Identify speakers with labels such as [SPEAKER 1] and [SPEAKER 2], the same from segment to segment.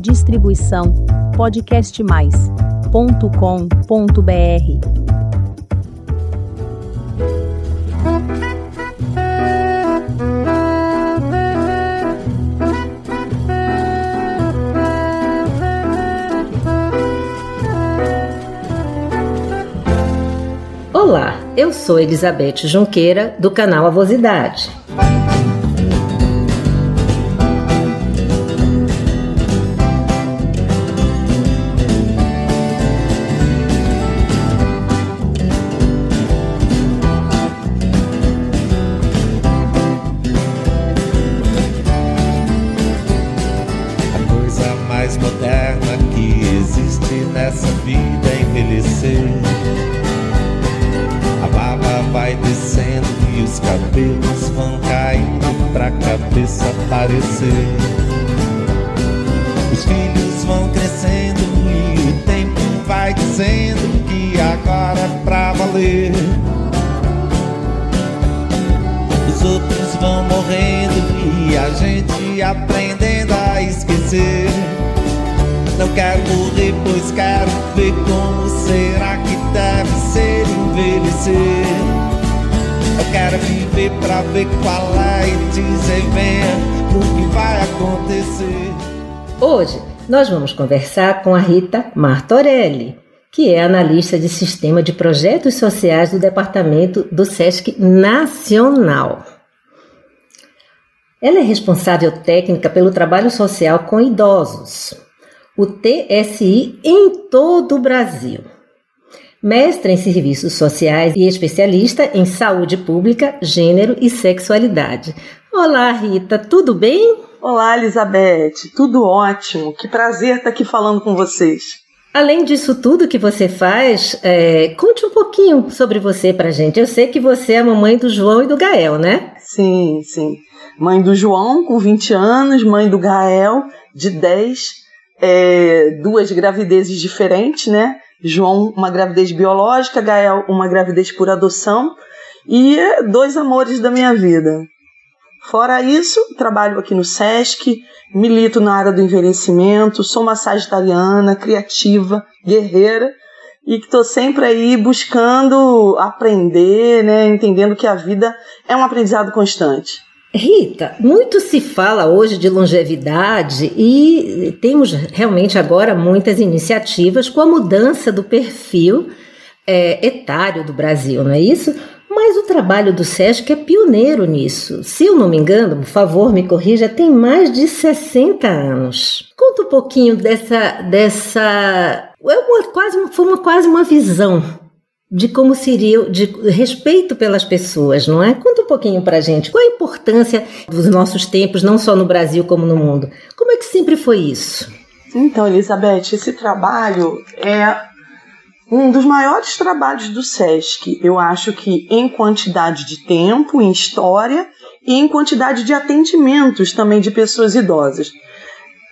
[SPEAKER 1] Distribuição podcastmais.com.br.
[SPEAKER 2] Olá, eu sou Elizabeth Junqueira, do canal Avosidade.
[SPEAKER 3] Filhos vão crescendo e o tempo vai dizendo que agora é pra valer. Os outros vão morrendo e a gente aprendendo a esquecer. Não quero morrer, pois quero ver como será que deve ser envelhecer. Eu quero viver pra ver qual é e dizer venha o que vai acontecer.
[SPEAKER 2] Hoje nós vamos conversar com a Rita Martorelli, que é analista de sistema de projetos sociais do departamento do SESC Nacional. Ela é responsável técnica pelo trabalho social com idosos, o TSI em todo o Brasil. Mestre em serviços sociais e especialista em saúde pública, gênero e sexualidade. Olá, Rita, tudo bem?
[SPEAKER 4] Olá, Elizabeth, tudo ótimo. Que prazer estar aqui falando com vocês.
[SPEAKER 2] Além disso tudo que você faz, é, conte um pouquinho sobre você pra gente. Eu sei que você é a mamãe do João e do Gael, né?
[SPEAKER 4] Sim, sim. Mãe do João, com 20 anos, mãe do Gael, de 10, é, duas gravidezes diferentes, né? João, uma gravidez biológica, Gael, uma gravidez por adoção, e dois amores da minha vida. Fora isso, trabalho aqui no SESC, milito na área do envelhecimento, sou uma sagitariana, criativa, guerreira e que estou sempre aí buscando aprender, né, entendendo que a vida é um aprendizado constante.
[SPEAKER 2] Rita, muito se fala hoje de longevidade e temos realmente agora muitas iniciativas com a mudança do perfil é, etário do Brasil, não é isso? Mas o trabalho do SESC é pioneiro nisso. Se eu não me engano, por favor, me corrija, tem mais de 60 anos. Conta um pouquinho dessa. dessa é uma, quase, foi uma, quase uma visão de como seria, de respeito pelas pessoas, não é? Conta um pouquinho pra gente. Qual a importância dos nossos tempos, não só no Brasil como no mundo? Como é que sempre foi isso?
[SPEAKER 4] Então, Elizabeth, esse trabalho é um dos maiores trabalhos do SESC. Eu acho que em quantidade de tempo, em história e em quantidade de atendimentos também de pessoas idosas.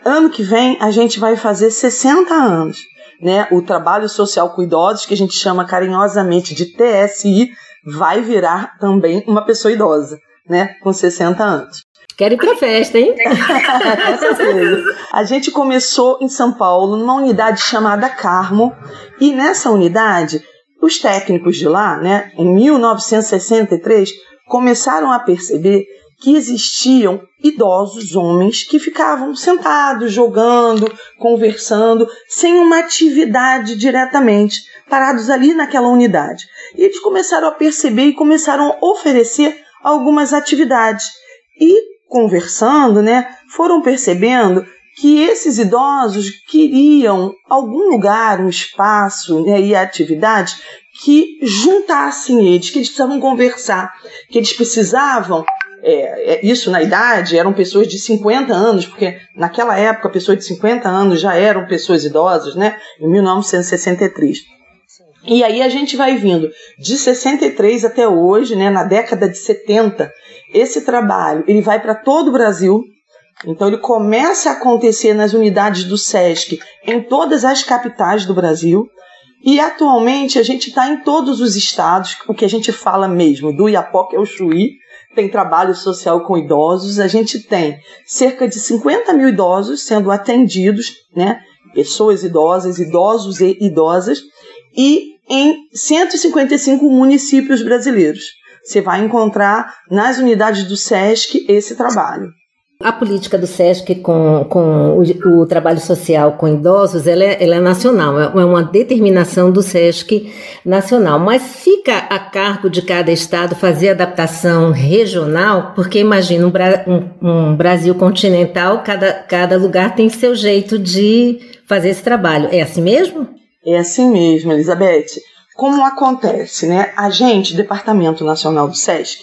[SPEAKER 4] Ano que vem a gente vai fazer 60 anos. Né? O trabalho social com idosos, que a gente chama carinhosamente de TSI, vai virar também uma pessoa idosa, né? com 60 anos.
[SPEAKER 2] Quero ir pra festa, hein?
[SPEAKER 4] a gente começou em São Paulo, numa unidade chamada Carmo, e nessa unidade, os técnicos de lá, né, em 1963, começaram a perceber que existiam idosos homens que ficavam sentados, jogando, conversando, sem uma atividade diretamente, parados ali naquela unidade. E eles começaram a perceber e começaram a oferecer algumas atividades. E conversando, né, foram percebendo que esses idosos queriam algum lugar, um espaço né, e atividade que juntassem eles, que eles precisavam conversar, que eles precisavam. É, é, isso na idade eram pessoas de 50 anos, porque naquela época pessoas de 50 anos já eram pessoas idosas, né? Em 1963. E aí a gente vai vindo de 63 até hoje, né, na década de 70, esse trabalho ele vai para todo o Brasil. Então ele começa a acontecer nas unidades do SESC em todas as capitais do Brasil. E atualmente a gente está em todos os estados, o que a gente fala mesmo, do Iapoque ao Chuí, tem trabalho social com idosos, a gente tem cerca de 50 mil idosos sendo atendidos, né? Pessoas idosas, idosos e idosas, e em 155 municípios brasileiros. Você vai encontrar nas unidades do SESC esse trabalho.
[SPEAKER 2] A política do SESC com, com o, o, trabalho social com idosos, ela é, ela é nacional, é uma determinação do SESC nacional, mas fica a cargo de cada estado fazer adaptação regional, porque imagina um, um, um Brasil continental, cada, cada lugar tem seu jeito de fazer esse trabalho. É assim mesmo?
[SPEAKER 4] É assim mesmo, Elizabeth. Como acontece, né? A gente, Departamento Nacional do SESC,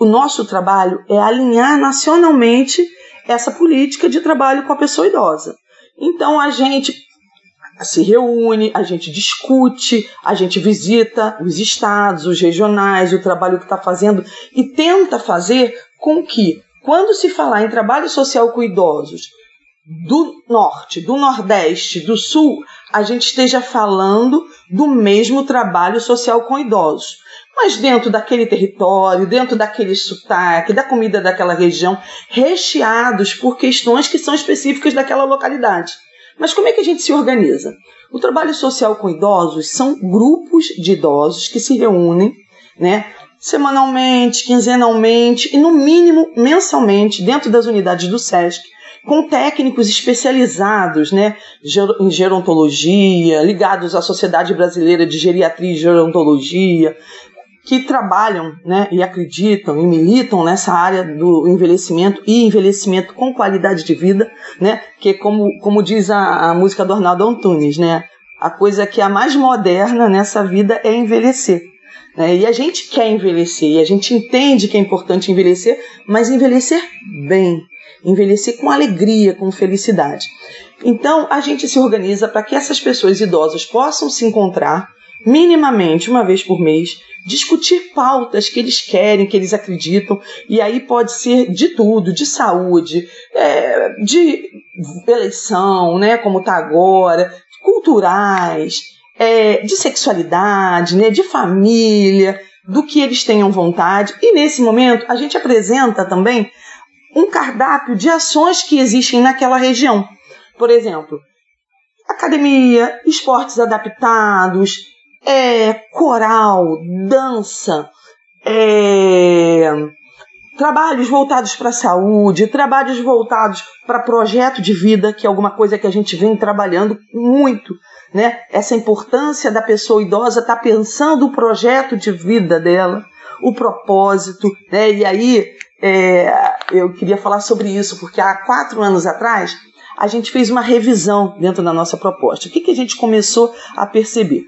[SPEAKER 4] o nosso trabalho é alinhar nacionalmente essa política de trabalho com a pessoa idosa. Então a gente se reúne, a gente discute, a gente visita os estados, os regionais, o trabalho que está fazendo e tenta fazer com que, quando se falar em trabalho social com idosos do norte, do nordeste, do sul, a gente esteja falando do mesmo trabalho social com idosos mas dentro daquele território, dentro daquele sotaque, da comida daquela região, recheados por questões que são específicas daquela localidade. Mas como é que a gente se organiza? O trabalho social com idosos são grupos de idosos que se reúnem, né, semanalmente, quinzenalmente e no mínimo mensalmente dentro das unidades do SESC, com técnicos especializados né, em gerontologia, ligados à Sociedade Brasileira de Geriatria e Gerontologia, que trabalham né, e acreditam e militam nessa área do envelhecimento e envelhecimento com qualidade de vida, né, que como, como diz a, a música do Arnaldo Antunes, né, a coisa que é a mais moderna nessa vida é envelhecer. Né, e a gente quer envelhecer, e a gente entende que é importante envelhecer, mas envelhecer bem, envelhecer com alegria, com felicidade. Então, a gente se organiza para que essas pessoas idosas possam se encontrar minimamente uma vez por mês discutir pautas que eles querem, que eles acreditam, e aí pode ser de tudo, de saúde, é, de eleição, né, como está agora, culturais, é, de sexualidade, né, de família, do que eles tenham vontade. E nesse momento a gente apresenta também um cardápio de ações que existem naquela região. Por exemplo, academia, esportes adaptados, é, coral, dança, é, trabalhos voltados para a saúde, trabalhos voltados para projeto de vida, que é alguma coisa que a gente vem trabalhando muito. Né? Essa importância da pessoa idosa estar tá pensando o projeto de vida dela, o propósito, né? E aí é, eu queria falar sobre isso, porque há quatro anos atrás a gente fez uma revisão dentro da nossa proposta. O que, que a gente começou a perceber?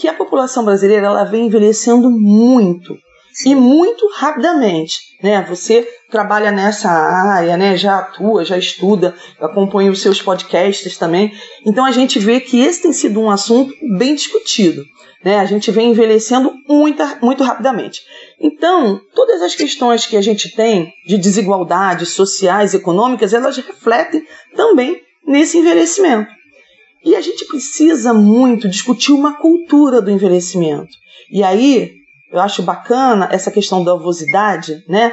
[SPEAKER 4] que a população brasileira ela vem envelhecendo muito e muito rapidamente, né? Você trabalha nessa área, né? Já atua, já estuda, acompanha os seus podcasts também. Então a gente vê que esse tem sido um assunto bem discutido, né? A gente vem envelhecendo muito, muito rapidamente. Então todas as questões que a gente tem de desigualdades sociais, econômicas, elas refletem também nesse envelhecimento. E a gente precisa muito discutir uma cultura do envelhecimento. E aí, eu acho bacana essa questão da avosidade, né?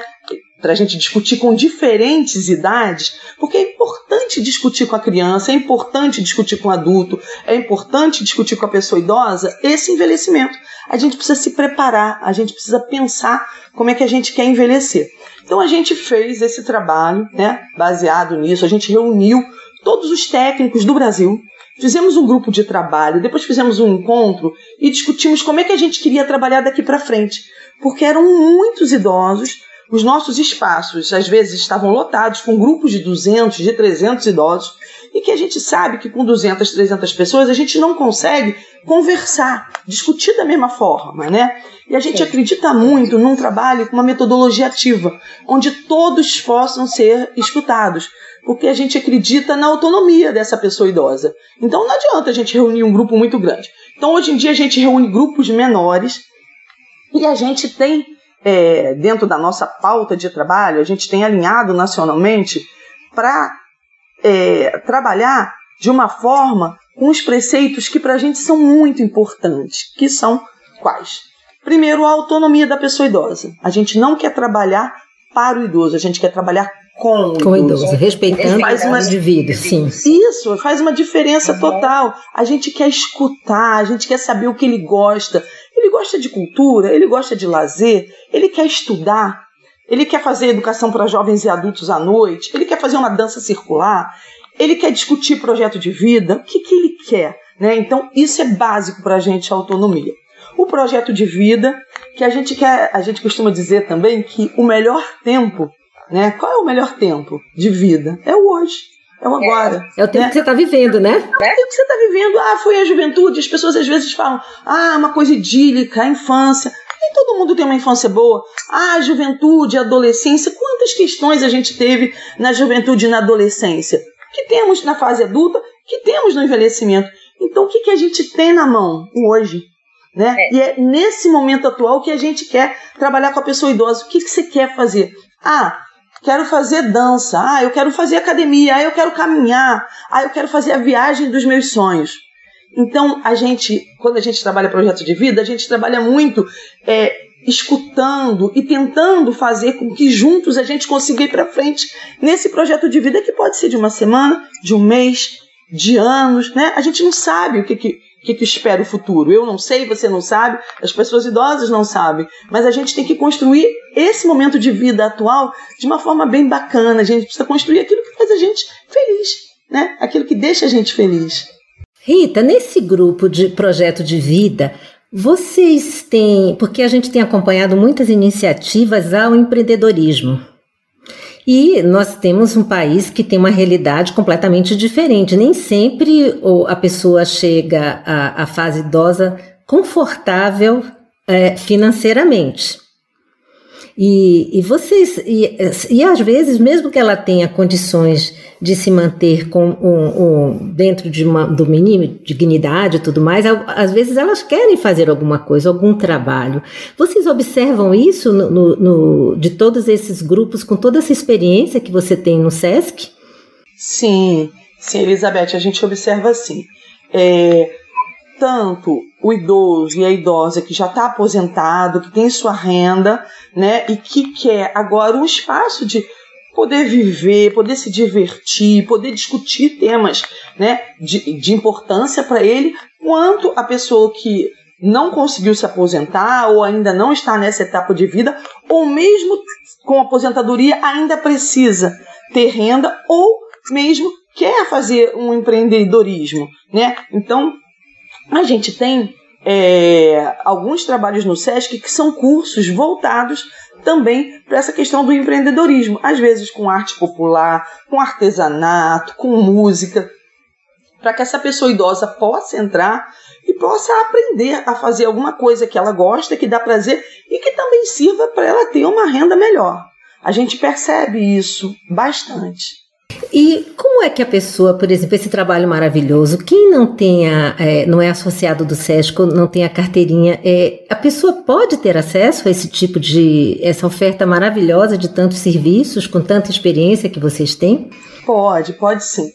[SPEAKER 4] Para a gente discutir com diferentes idades, porque é importante discutir com a criança, é importante discutir com o adulto, é importante discutir com a pessoa idosa esse envelhecimento. A gente precisa se preparar, a gente precisa pensar como é que a gente quer envelhecer. Então a gente fez esse trabalho, né? Baseado nisso, a gente reuniu todos os técnicos do Brasil, Fizemos um grupo de trabalho, depois fizemos um encontro e discutimos como é que a gente queria trabalhar daqui para frente, porque eram muitos idosos, os nossos espaços às vezes estavam lotados com grupos de 200, de 300 idosos, e que a gente sabe que com 200, 300 pessoas a gente não consegue conversar, discutir da mesma forma, né? E a gente acredita muito num trabalho com uma metodologia ativa, onde todos possam ser escutados porque a gente acredita na autonomia dessa pessoa idosa. Então não adianta a gente reunir um grupo muito grande. Então hoje em dia a gente reúne grupos menores e a gente tem, é, dentro da nossa pauta de trabalho, a gente tem alinhado nacionalmente para é, trabalhar de uma forma com os preceitos que para a gente são muito importantes, que são quais? Primeiro, a autonomia da pessoa idosa. A gente não quer trabalhar para o idoso, a gente quer trabalhar com o
[SPEAKER 2] Com o
[SPEAKER 4] idoso.
[SPEAKER 2] idoso, respeitando
[SPEAKER 4] Faz
[SPEAKER 2] o
[SPEAKER 4] uma-
[SPEAKER 2] indivíduo, sim.
[SPEAKER 4] Isso, faz uma diferença total. A gente quer escutar, a gente quer saber o que ele gosta. Ele gosta de cultura, ele gosta de lazer, ele quer estudar, ele quer fazer educação para jovens e adultos à noite, ele quer fazer uma dança circular, ele quer discutir projeto de vida, o que, que ele quer? Né? Então, isso é básico para a gente, a autonomia. O projeto de vida, que a gente quer, a gente costuma dizer também que o melhor tempo, né? Qual é o melhor tempo de vida? É o hoje, é o agora.
[SPEAKER 2] É o tempo
[SPEAKER 4] né?
[SPEAKER 2] que você está vivendo, né?
[SPEAKER 4] É o que você está vivendo. Ah, foi a juventude. As pessoas às vezes falam, ah, uma coisa idílica, a infância. Nem todo mundo tem uma infância boa. Ah, a juventude, a adolescência. Quantas questões a gente teve na juventude e na adolescência? Que temos na fase adulta, que temos no envelhecimento. Então, o que, que a gente tem na mão hoje? Né? E é nesse momento atual que a gente quer trabalhar com a pessoa idosa. O que, que você quer fazer? Ah, quero fazer dança, ah, eu quero fazer academia, ah, eu quero caminhar, ah, eu quero fazer a viagem dos meus sonhos. Então, a gente, quando a gente trabalha projeto de vida, a gente trabalha muito é, escutando e tentando fazer com que juntos a gente consiga ir para frente nesse projeto de vida que pode ser de uma semana, de um mês, de anos, né? A gente não sabe o que, que, que, que espera o futuro. Eu não sei, você não sabe, as pessoas idosas não sabem. Mas a gente tem que construir esse momento de vida atual de uma forma bem bacana. A gente precisa construir aquilo que faz a gente feliz, né? Aquilo que deixa a gente feliz.
[SPEAKER 2] Rita, nesse grupo de projeto de vida, vocês têm, porque a gente tem acompanhado muitas iniciativas ao empreendedorismo. E nós temos um país que tem uma realidade completamente diferente. Nem sempre a pessoa chega à, fase idosa confortável é, financeiramente. E, e vocês, e, e, às vezes, mesmo que ela tenha condições de se manter com um, um, dentro de uma, do mínimo dignidade e tudo mais, às vezes elas querem fazer alguma coisa, algum trabalho. Vocês observam isso no, no, no, de todos esses grupos, com toda essa experiência que você tem no SESC?
[SPEAKER 4] Sim, sim, Elizabeth, a gente observa assim. É, tanto o idoso e a idosa que já está aposentado, que tem sua renda, né, e que quer agora um espaço de poder viver, poder se divertir, poder discutir temas, né, de, de importância para ele, quanto a pessoa que não conseguiu se aposentar ou ainda não está nessa etapa de vida, ou mesmo com aposentadoria ainda precisa ter renda ou mesmo quer fazer um empreendedorismo, né? Então a gente tem é, alguns trabalhos no SESC que são cursos voltados também para essa questão do empreendedorismo, às vezes com arte popular, com artesanato, com música, para que essa pessoa idosa possa entrar e possa aprender a fazer alguma coisa que ela gosta, que dá prazer e que também sirva para ela ter uma renda melhor. A gente percebe isso bastante.
[SPEAKER 2] E como é que a pessoa, por exemplo, esse trabalho maravilhoso, quem não tenha, é, não é associado do SESC, não tem a carteirinha, é, a pessoa pode ter acesso a esse tipo de, essa oferta maravilhosa de tantos serviços, com tanta experiência que vocês têm?
[SPEAKER 4] Pode, pode sim.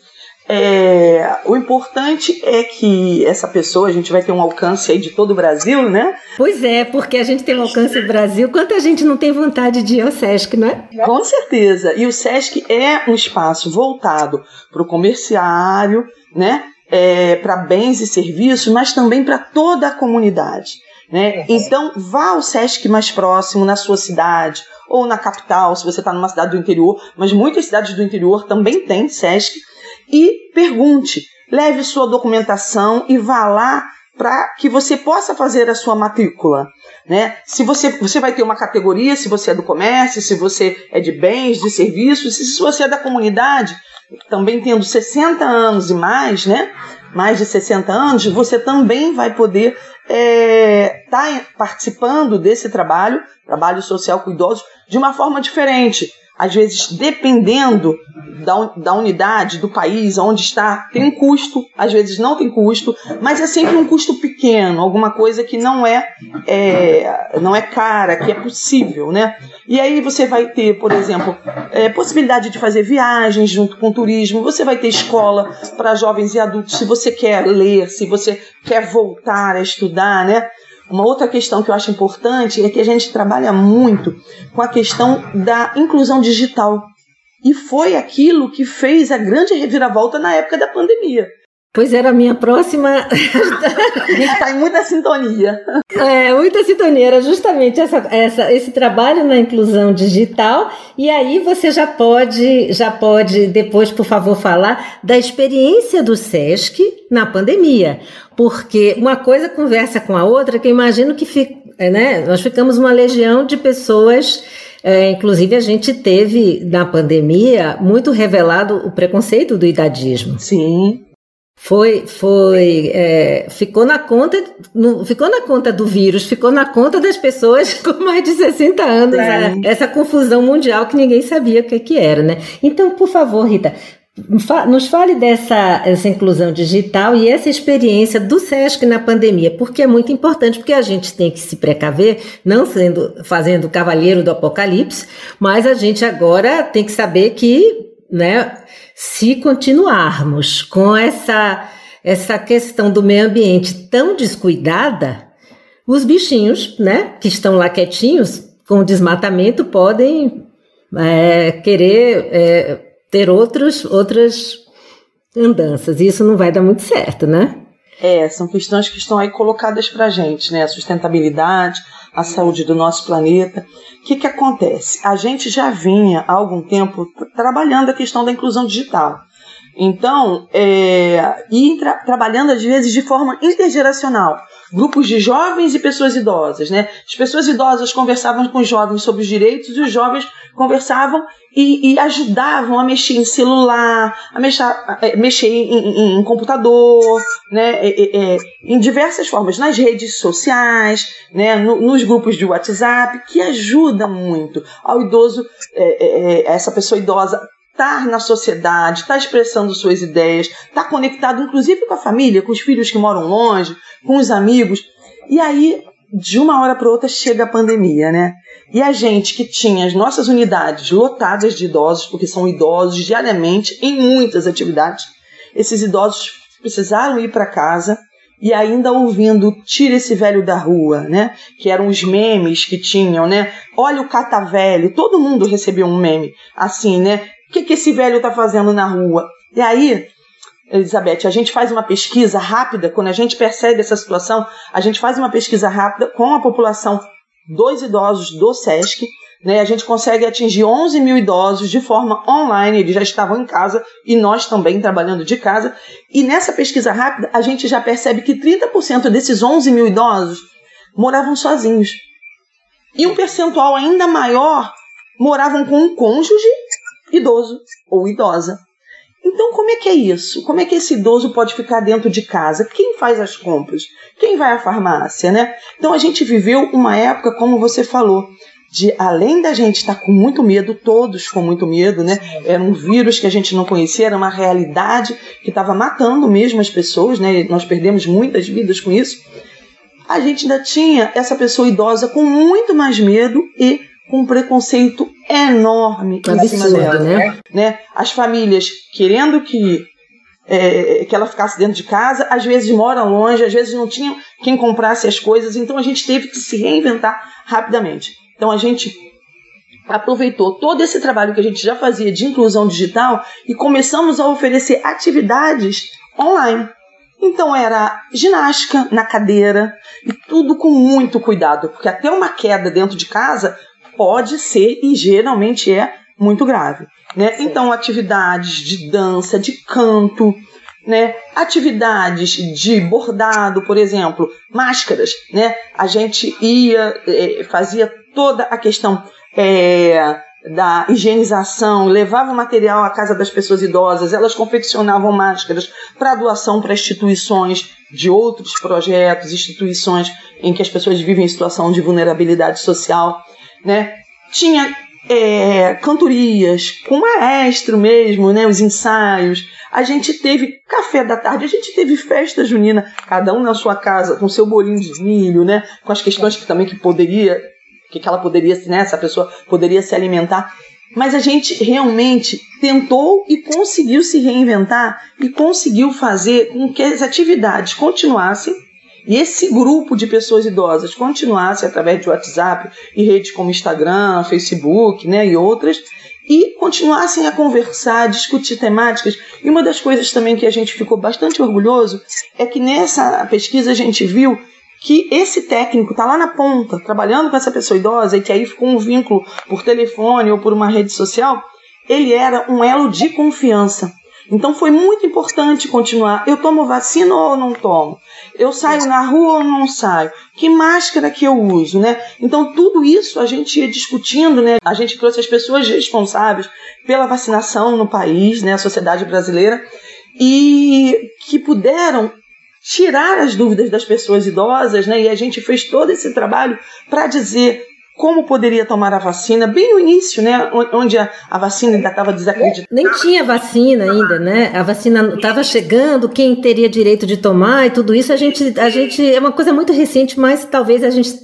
[SPEAKER 4] É, o importante é que essa pessoa, a gente vai ter um alcance aí de todo o Brasil, né?
[SPEAKER 2] Pois é, porque a gente tem um alcance no Brasil, quanta gente não tem vontade de ir ao SESC, não é?
[SPEAKER 4] Com certeza. E o SESC é um espaço voltado para o comerciário, né? É, para bens e serviços, mas também para toda a comunidade. Né? Então, vá ao SESC mais próximo, na sua cidade, ou na capital, se você está numa cidade do interior, mas muitas cidades do interior também têm SESC e pergunte, leve sua documentação e vá lá para que você possa fazer a sua matrícula. Né? Se você, você vai ter uma categoria, se você é do comércio, se você é de bens, de serviços, se você é da comunidade, também tendo 60 anos e mais, né? mais de 60 anos, você também vai poder estar é, tá participando desse trabalho, trabalho social com idosos, de uma forma diferente às vezes, dependendo da, da unidade, do país, onde está, tem um custo, às vezes não tem custo, mas é sempre um custo pequeno, alguma coisa que não é, é não é cara, que é possível, né? E aí você vai ter, por exemplo, é, possibilidade de fazer viagens junto com o turismo, você vai ter escola para jovens e adultos, se você quer ler, se você quer voltar a estudar, né? Uma outra questão que eu acho importante é que a gente trabalha muito com a questão da inclusão digital. E foi aquilo que fez a grande reviravolta na época da pandemia.
[SPEAKER 2] Pois era a minha próxima.
[SPEAKER 4] a gente está em muita sintonia.
[SPEAKER 2] É, muita sintonia. Era justamente essa, essa, esse trabalho na inclusão digital. E aí você já pode, já pode, depois, por favor, falar da experiência do SESC na pandemia. Porque uma coisa conversa com a outra, que eu imagino que fica, é, né, nós ficamos uma legião de pessoas. É, inclusive, a gente teve na pandemia muito revelado o preconceito do idadismo.
[SPEAKER 4] Sim
[SPEAKER 2] foi foi é, ficou na conta no, ficou na conta do vírus ficou na conta das pessoas com mais de 60 anos é. essa confusão mundial que ninguém sabia o que, que era né então por favor Rita nos fale dessa essa inclusão digital e essa experiência do SESC na pandemia, porque é muito importante, porque a gente tem que se precaver, não sendo fazendo cavaleiro do apocalipse, mas a gente agora tem que saber que, né, se continuarmos com essa, essa questão do meio ambiente tão descuidada, os bichinhos, né, que estão lá quietinhos, com o desmatamento, podem é, querer é, ter outros, outras andanças. Isso não vai dar muito certo, né?
[SPEAKER 4] É, são questões que estão aí colocadas para gente, né? A sustentabilidade, a saúde do nosso planeta. O que, que acontece? A gente já vinha há algum tempo trabalhando a questão da inclusão digital. Então, é, e tra trabalhando às vezes de forma intergeracional, grupos de jovens e pessoas idosas, né? As pessoas idosas conversavam com os jovens sobre os direitos e os jovens conversavam e, e ajudavam a mexer em celular, a mexer, a mexer em, em, em, computador, né? É, é, em diversas formas, nas redes sociais, né? No, nos grupos de WhatsApp, que ajuda muito ao idoso, é, é, é essa pessoa idosa estar na sociedade, estar expressando suas ideias, estar conectado inclusive com a família, com os filhos que moram longe, com os amigos. E aí, de uma hora para outra, chega a pandemia, né? E a gente que tinha as nossas unidades lotadas de idosos, porque são idosos diariamente em muitas atividades, esses idosos precisaram ir para casa e ainda ouvindo tira esse velho da rua, né? Que eram os memes que tinham, né? Olha o catavelho, todo mundo recebeu um meme assim, né? O que, que esse velho está fazendo na rua? E aí, Elizabeth, a gente faz uma pesquisa rápida, quando a gente percebe essa situação, a gente faz uma pesquisa rápida com a população dos idosos do SESC, né? A gente consegue atingir 11 mil idosos de forma online, eles já estavam em casa e nós também trabalhando de casa. E nessa pesquisa rápida, a gente já percebe que 30% desses 11 mil idosos moravam sozinhos. E um percentual ainda maior moravam com um cônjuge idoso ou idosa. Então, como é que é isso? Como é que esse idoso pode ficar dentro de casa? Quem faz as compras? Quem vai à farmácia, né? Então, a gente viveu uma época, como você falou, de além da gente estar com muito medo, todos com muito medo, né? Era um vírus que a gente não conhecia, era uma realidade que estava matando mesmo as pessoas, né? Nós perdemos muitas vidas com isso. A gente ainda tinha essa pessoa idosa com muito mais medo e com um preconceito enorme
[SPEAKER 2] em cima dela. Né?
[SPEAKER 4] né? As famílias querendo que, é, que ela ficasse dentro de casa, às vezes moram longe, às vezes não tinham quem comprasse as coisas, então a gente teve que se reinventar rapidamente. Então a gente aproveitou todo esse trabalho que a gente já fazia de inclusão digital e começamos a oferecer atividades online. Então era ginástica na cadeira e tudo com muito cuidado, porque até uma queda dentro de casa pode ser e geralmente é muito grave. Né? Então, atividades de dança, de canto, né? atividades de bordado, por exemplo, máscaras. Né? A gente ia, é, fazia toda a questão é, da higienização, levava o material à casa das pessoas idosas, elas confeccionavam máscaras para doação para instituições de outros projetos, instituições em que as pessoas vivem em situação de vulnerabilidade social né? Tinha é, cantorias com maestro mesmo, né? Os ensaios. A gente teve café da tarde, a gente teve festa junina, cada um na sua casa, com seu bolinho de milho, né? Com as questões que também que poderia, que, ela poderia, né? Essa pessoa poderia se alimentar. Mas a gente realmente tentou e conseguiu se reinventar e conseguiu fazer com que as atividades continuassem e esse grupo de pessoas idosas continuasse através de WhatsApp e redes como Instagram, Facebook né, e outras, e continuassem a conversar, discutir temáticas. E uma das coisas também que a gente ficou bastante orgulhoso é que nessa pesquisa a gente viu que esse técnico está lá na ponta, trabalhando com essa pessoa idosa, e que aí ficou um vínculo por telefone ou por uma rede social, ele era um elo de confiança. Então foi muito importante continuar. Eu tomo vacina ou não tomo? Eu saio na rua ou não saio? Que máscara que eu uso, né? Então tudo isso a gente ia discutindo, né? A gente trouxe as pessoas responsáveis pela vacinação no país, né? A sociedade brasileira e que puderam tirar as dúvidas das pessoas idosas, né? E a gente fez todo esse trabalho para dizer como poderia tomar a vacina, bem no início, né, onde a, a vacina ainda estava desacreditada.
[SPEAKER 2] Nem tinha vacina ainda, né? A vacina estava chegando, quem teria direito de tomar e tudo isso, a gente, a gente é uma coisa muito recente, mas talvez a gente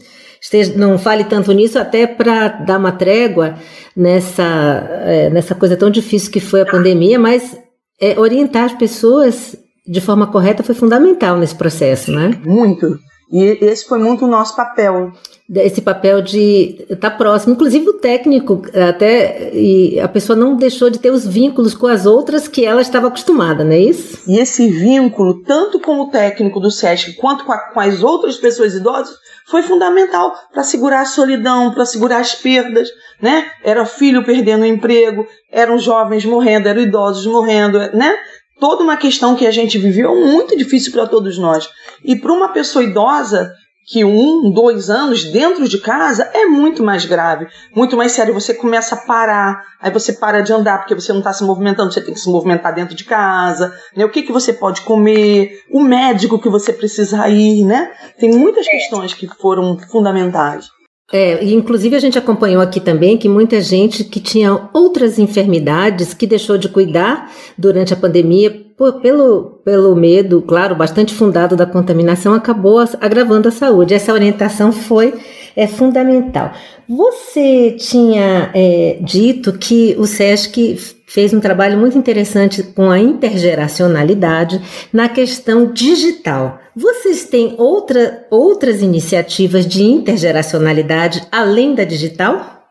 [SPEAKER 2] esteja, não fale tanto nisso até para dar uma trégua nessa, é, nessa coisa tão difícil que foi a pandemia, mas é, orientar as pessoas de forma correta foi fundamental nesse processo, né?
[SPEAKER 4] Muito. E esse foi muito o nosso papel
[SPEAKER 2] esse papel de estar tá próximo, inclusive o técnico até e a pessoa não deixou de ter os vínculos com as outras que ela estava acostumada, não é isso?
[SPEAKER 4] E esse vínculo, tanto com o técnico do SESC quanto com, a, com as outras pessoas idosas, foi fundamental para segurar a solidão, para segurar as perdas, né? Era filho perdendo o emprego, eram jovens morrendo, eram idosos morrendo, né? Toda uma questão que a gente viveu muito difícil para todos nós. E para uma pessoa idosa, que um, dois anos dentro de casa é muito mais grave, muito mais sério. Você começa a parar, aí você para de andar porque você não está se movimentando, você tem que se movimentar dentro de casa, né? O que, que você pode comer, o médico que você precisa ir, né? Tem muitas questões que foram fundamentais.
[SPEAKER 2] É, inclusive a gente acompanhou aqui também que muita gente que tinha outras enfermidades que deixou de cuidar durante a pandemia por, pelo, pelo medo, claro, bastante fundado da contaminação, acabou agravando a saúde. Essa orientação foi é, fundamental. Você tinha é, dito que o SESC fez um trabalho muito interessante com a intergeracionalidade na questão digital. Vocês têm outra, outras iniciativas de intergeracionalidade além da digital?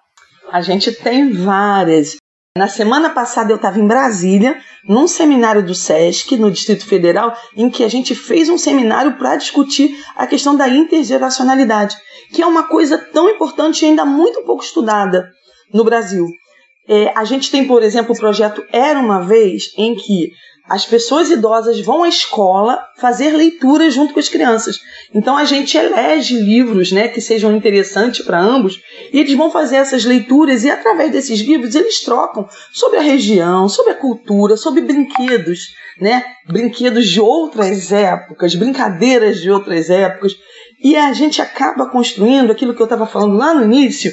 [SPEAKER 4] A gente tem várias. Na semana passada eu estava em Brasília, num seminário do SESC, no Distrito Federal, em que a gente fez um seminário para discutir a questão da intergeracionalidade, que é uma coisa tão importante e ainda muito pouco estudada no Brasil. É, a gente tem, por exemplo, o projeto Era uma Vez, em que as pessoas idosas vão à escola fazer leituras junto com as crianças. Então a gente elege livros né, que sejam interessantes para ambos e eles vão fazer essas leituras e através desses livros eles trocam sobre a região, sobre a cultura, sobre brinquedos, né? Brinquedos de outras épocas, brincadeiras de outras épocas. E a gente acaba construindo aquilo que eu estava falando lá no início,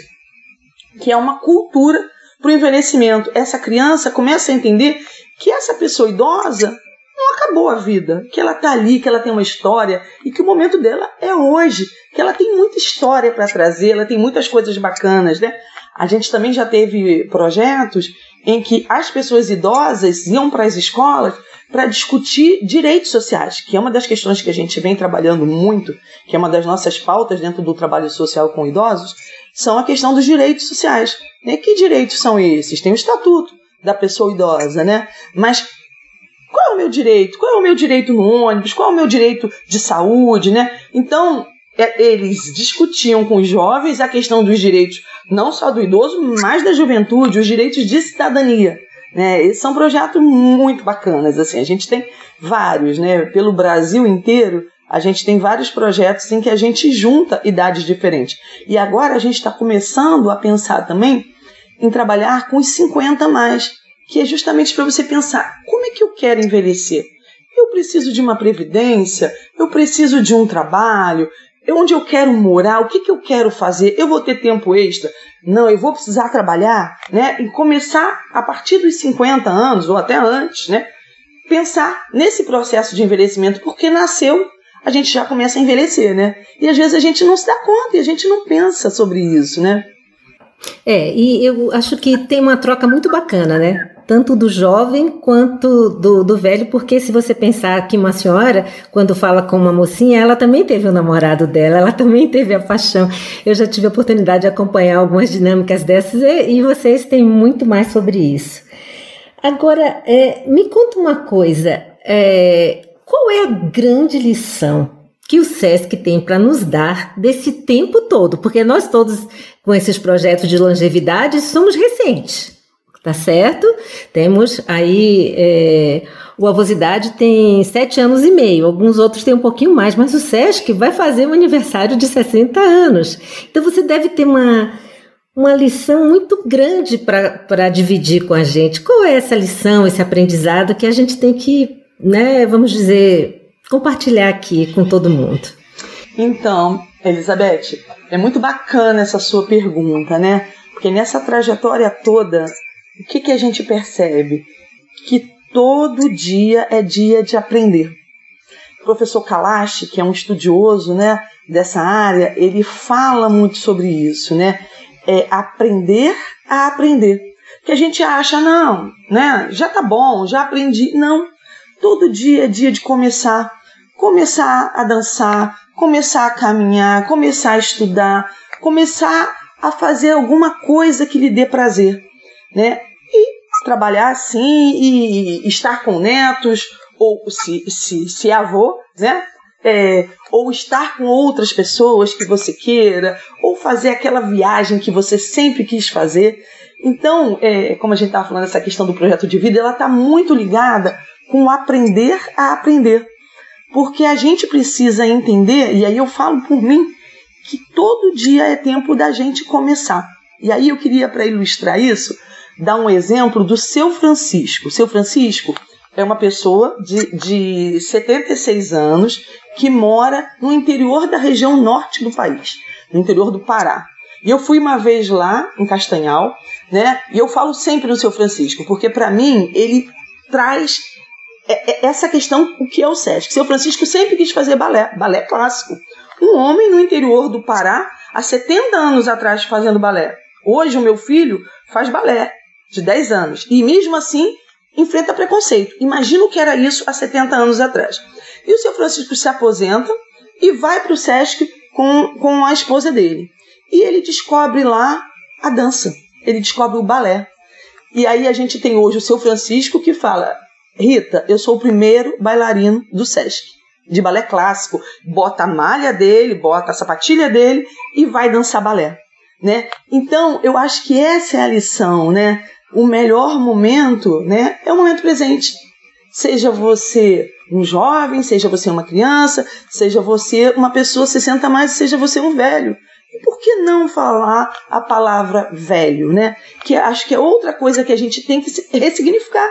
[SPEAKER 4] que é uma cultura para o envelhecimento. Essa criança começa a entender que essa pessoa idosa não acabou a vida, que ela está ali, que ela tem uma história e que o momento dela é hoje, que ela tem muita história para trazer, ela tem muitas coisas bacanas, né? A gente também já teve projetos em que as pessoas idosas iam para as escolas para discutir direitos sociais, que é uma das questões que a gente vem trabalhando muito, que é uma das nossas pautas dentro do trabalho social com idosos, são a questão dos direitos sociais. Né? Que direitos são esses? Tem o estatuto, da pessoa idosa, né? Mas qual é o meu direito? Qual é o meu direito no ônibus? Qual é o meu direito de saúde, né? Então, é, eles discutiam com os jovens a questão dos direitos, não só do idoso, mas da juventude, os direitos de cidadania. Né? São projetos muito bacanas. Assim, a gente tem vários, né? Pelo Brasil inteiro, a gente tem vários projetos em que a gente junta idades diferentes. E agora a gente está começando a pensar também em trabalhar com os 50 a mais, que é justamente para você pensar como é que eu quero envelhecer. Eu preciso de uma previdência, eu preciso de um trabalho, onde eu quero morar, o que, que eu quero fazer, eu vou ter tempo extra? Não, eu vou precisar trabalhar, né? E começar a partir dos 50 anos, ou até antes, né? Pensar nesse processo de envelhecimento, porque nasceu, a gente já começa a envelhecer, né? E às vezes a gente não se dá conta e a gente não pensa sobre isso, né?
[SPEAKER 2] É, e eu acho que tem uma troca muito bacana, né? tanto do jovem quanto do, do velho, porque se você pensar que uma senhora, quando fala com uma mocinha, ela também teve o namorado dela, ela também teve a paixão. Eu já tive a oportunidade de acompanhar algumas dinâmicas dessas e, e vocês têm muito mais sobre isso. Agora, é, me conta uma coisa: é, qual é a grande lição que o SESC tem para nos dar desse tempo todo? Porque nós todos, com esses projetos de longevidade, somos recentes tá certo? Temos aí. É, o Avosidade tem sete anos e meio, alguns outros têm um pouquinho mais, mas o SESC vai fazer um aniversário de 60 anos. Então você deve ter uma, uma lição muito grande para dividir com a gente. Qual é essa lição, esse aprendizado que a gente tem que, né, vamos dizer, compartilhar aqui com todo mundo?
[SPEAKER 4] Então, Elizabeth, é muito bacana essa sua pergunta, né? Porque nessa trajetória toda o que, que a gente percebe? Que todo dia é dia de aprender. O professor Kalash, que é um estudioso né, dessa área, ele fala muito sobre isso, né? É aprender a aprender. Que a gente acha, não, né? Já tá bom, já aprendi. Não. Todo dia é dia de começar. Começar a dançar, começar a caminhar, começar a estudar, começar a fazer alguma coisa que lhe dê prazer né? E trabalhar assim e estar com netos, ou se, se, se é avô, né? É, ou estar com outras pessoas que você queira, ou fazer aquela viagem que você sempre quis fazer. Então, é, como a gente estava falando, essa questão do projeto de vida, ela está muito ligada com o aprender a aprender. Porque a gente precisa entender, e aí eu falo por mim, que todo dia é tempo da gente começar. E aí eu queria, para ilustrar isso, dar um exemplo do seu Francisco. Seu Francisco é uma pessoa de, de 76 anos que mora no interior da região norte do país, no interior do Pará. E eu fui uma vez lá, em Castanhal, né? E eu falo sempre no seu Francisco, porque para mim ele traz essa questão, o que é o Sesc. Seu Francisco sempre quis fazer balé, balé clássico. Um homem no interior do Pará, há 70 anos atrás, fazendo balé. Hoje o meu filho faz balé de 10 anos. E mesmo assim, enfrenta preconceito. Imagina o que era isso há 70 anos atrás. E o seu Francisco se aposenta e vai para o SESC com, com a esposa dele. E ele descobre lá a dança. Ele descobre o balé. E aí a gente tem hoje o seu Francisco que fala: Rita, eu sou o primeiro bailarino do SESC, de balé clássico. Bota a malha dele, bota a sapatilha dele e vai dançar balé. Né? Então, eu acho que essa é a lição, né? o melhor momento né, é o momento presente. Seja você um jovem, seja você uma criança, seja você uma pessoa 60 mais, seja você um velho. E por que não falar a palavra velho, né? Que acho que é outra coisa que a gente tem que ressignificar,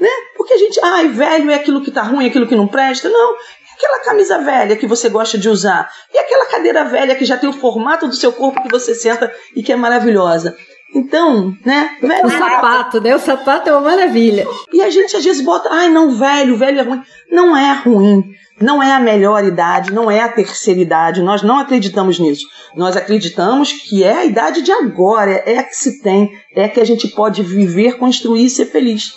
[SPEAKER 4] né? Porque a gente, ai, velho é aquilo que tá ruim, aquilo que não presta. Não, é aquela camisa velha que você gosta de usar, e aquela cadeira velha que já tem o formato do seu corpo que você senta e que é maravilhosa. Então, né?
[SPEAKER 2] Velho, o sapato, né? O sapato é uma maravilha.
[SPEAKER 4] E a gente às vezes bota, ai, não, velho, velho é ruim. Não é ruim. Não é a melhor idade, não é a terceira idade. Nós não acreditamos nisso. Nós acreditamos que é a idade de agora, é a que se tem, é a que a gente pode viver, construir e ser feliz.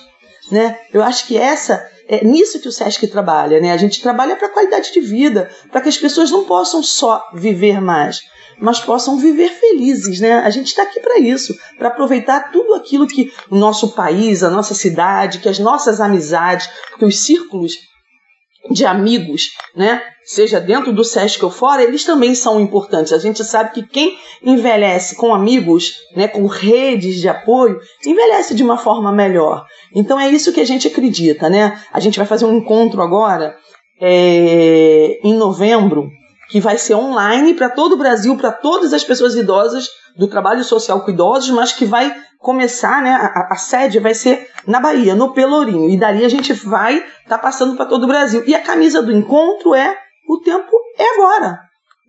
[SPEAKER 4] Né? Eu acho que essa é nisso que o SESC trabalha, né? A gente trabalha para qualidade de vida, para que as pessoas não possam só viver mais, mas possam viver felizes, né? A gente está aqui para isso, para aproveitar tudo aquilo que o nosso país, a nossa cidade, que as nossas amizades, porque os círculos de amigos, né, seja dentro do SESC ou fora, eles também são importantes. A gente sabe que quem envelhece com amigos, né, com redes de apoio, envelhece de uma forma melhor. Então é isso que a gente acredita, né? A gente vai fazer um encontro agora é, em novembro que vai ser online para todo o Brasil, para todas as pessoas idosas do trabalho social com idosos, mas que vai começar, né? A, a sede vai ser na Bahia, no Pelourinho, e dali a gente vai estar tá passando para todo o Brasil. E a camisa do encontro é o tempo é agora,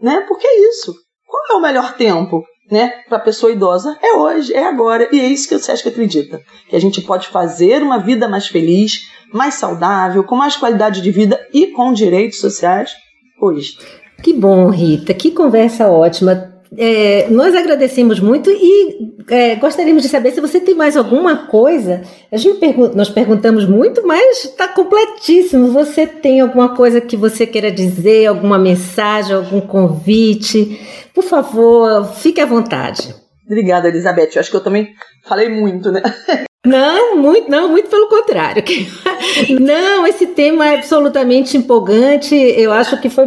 [SPEAKER 4] né? Porque é isso. Qual é o melhor tempo? Né, para a pessoa idosa é hoje, é agora, e é isso que o Sesc acredita, que a gente pode fazer uma vida mais feliz, mais saudável, com mais qualidade de vida e com direitos sociais hoje.
[SPEAKER 2] Que bom, Rita, que conversa ótima. É, nós agradecemos muito e é, gostaríamos de saber se você tem mais alguma coisa. A gente nós perguntamos muito, mas está completíssimo. Você tem alguma coisa que você queira dizer, alguma mensagem, algum convite? Por favor, fique à vontade.
[SPEAKER 4] Obrigada, Elizabeth. Eu acho que eu também falei muito, né?
[SPEAKER 2] Não, muito, não, muito pelo contrário. Não, esse tema é absolutamente empolgante. Eu acho que foi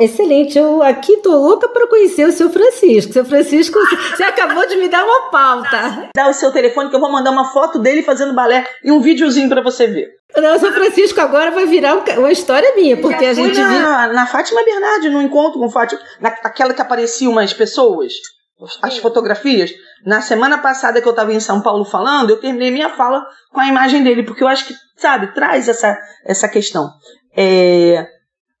[SPEAKER 2] excelente. Eu aqui tô louca para conhecer o seu Francisco. Seu Francisco, você acabou de me dar uma pauta.
[SPEAKER 4] Dá o seu telefone que eu vou mandar uma foto dele fazendo balé e um videozinho para você ver.
[SPEAKER 2] Não, São Francisco agora vai virar uma história minha, porque a gente
[SPEAKER 4] na, na Fátima Bernardi, no encontro com Fátima, naquela que apareciam umas pessoas as fotografias. Na semana passada que eu estava em São Paulo falando, eu terminei minha fala com a imagem dele, porque eu acho que, sabe, traz essa, essa questão. É,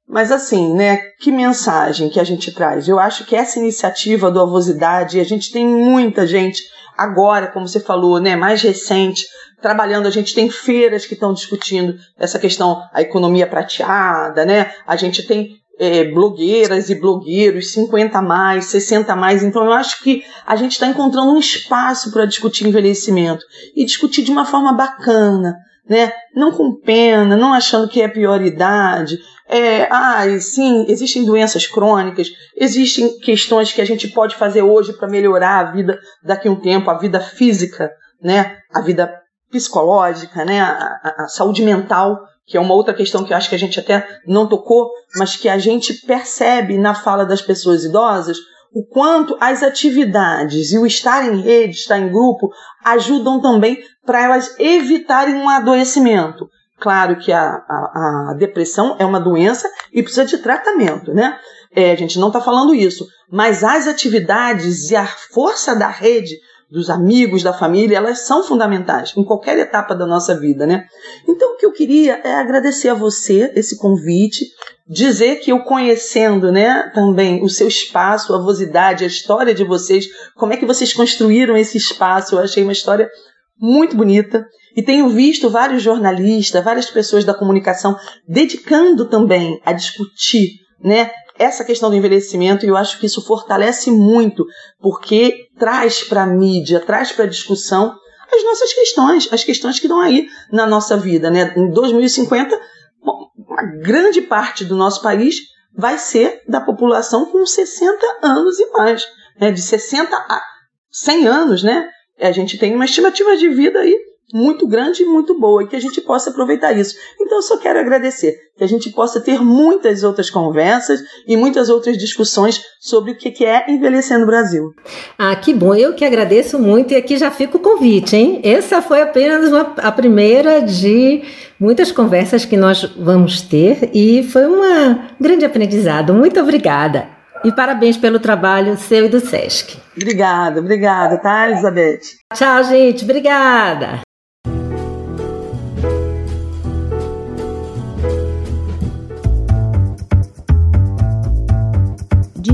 [SPEAKER 4] mas assim, né, que mensagem que a gente traz? Eu acho que essa iniciativa do Avosidade, a gente tem muita gente agora, como você falou, né, mais recente, trabalhando, a gente tem feiras que estão discutindo essa questão, a economia prateada, né? A gente tem é, blogueiras e blogueiros, 50 a mais, 60 a mais. Então eu acho que a gente está encontrando um espaço para discutir envelhecimento e discutir de uma forma bacana, né? Não com pena, não achando que é prioridade. É, ah, sim, existem doenças crônicas, existem questões que a gente pode fazer hoje para melhorar a vida daqui a um tempo, a vida física, né? A vida psicológica, né? a, a, a saúde mental que é uma outra questão que eu acho que a gente até não tocou, mas que a gente percebe na fala das pessoas idosas, o quanto as atividades e o estar em rede, estar em grupo, ajudam também para elas evitarem um adoecimento. Claro que a, a, a, depressão é uma doença e precisa de tratamento, né? É, a gente não está falando isso, mas as atividades e a força da rede dos amigos, da família, elas são fundamentais em qualquer etapa da nossa vida, né? Então, o que eu queria é agradecer a você esse convite, dizer que eu conhecendo, né, também o seu espaço, a avosidade, a história de vocês, como é que vocês construíram esse espaço, eu achei uma história muito bonita. E tenho visto vários jornalistas, várias pessoas da comunicação dedicando também a discutir né, essa questão do envelhecimento eu acho que isso fortalece muito, porque traz para a mídia, traz para a discussão as nossas questões, as questões que estão aí na nossa vida. Né? Em 2050, uma grande parte do nosso país vai ser da população com 60 anos e mais. Né? De 60 a 100 anos, né? A gente tem uma estimativa de vida aí muito grande e muito boa e que a gente possa aproveitar isso. Então eu só quero agradecer que a gente possa ter muitas outras conversas e muitas outras discussões sobre o que é envelhecer no Brasil.
[SPEAKER 2] Ah, que bom! Eu que agradeço muito e aqui já fica o convite, hein? Essa foi apenas uma, a primeira de muitas conversas que nós vamos ter e foi um grande aprendizado. Muito obrigada. E parabéns pelo trabalho seu e do SESC.
[SPEAKER 4] Obrigada, obrigada, tá, Elizabeth?
[SPEAKER 2] Tchau, gente. Obrigada.